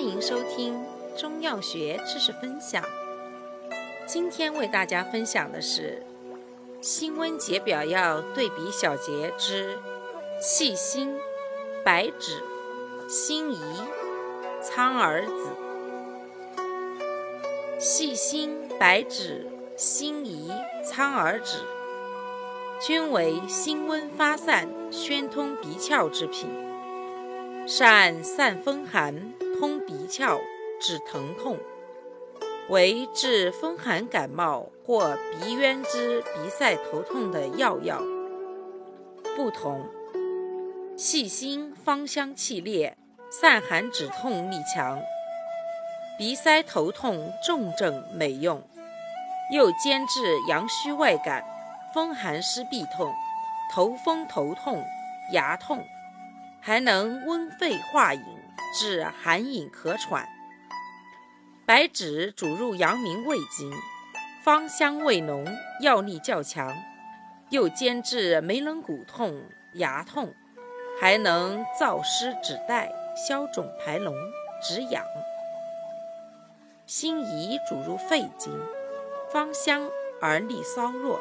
欢迎收听中药学知识分享。今天为大家分享的是辛温解表药对比小结之细辛、白芷、辛夷、苍耳子。细辛、白芷、辛夷、苍耳子均为辛温发散、宣通鼻窍之品，善散风寒。窍，止疼痛，为治风寒感冒或鼻渊之鼻塞头痛的要药。不同，细辛芳香气烈，散寒止痛力强，鼻塞头痛重症美用，又兼治阳虚外感、风寒湿痹痛、头风头痛、牙痛，还能温肺化饮。治寒饮咳喘，白芷主入阳明胃经，芳香味浓，药力较强，又兼治眉棱骨痛、牙痛，还能燥湿止带、消肿排脓、止痒。辛夷主入肺经，芳香而力稍弱，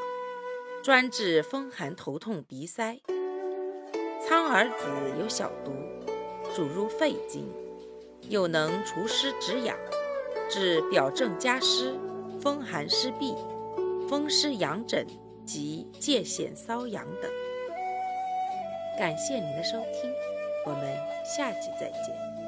专治风寒头痛、鼻塞。苍耳子有小毒。主入肺经，又能除湿止痒，治表症加湿、风寒湿痹、风湿痒疹及疥癣瘙痒等。感谢您的收听，我们下期再见。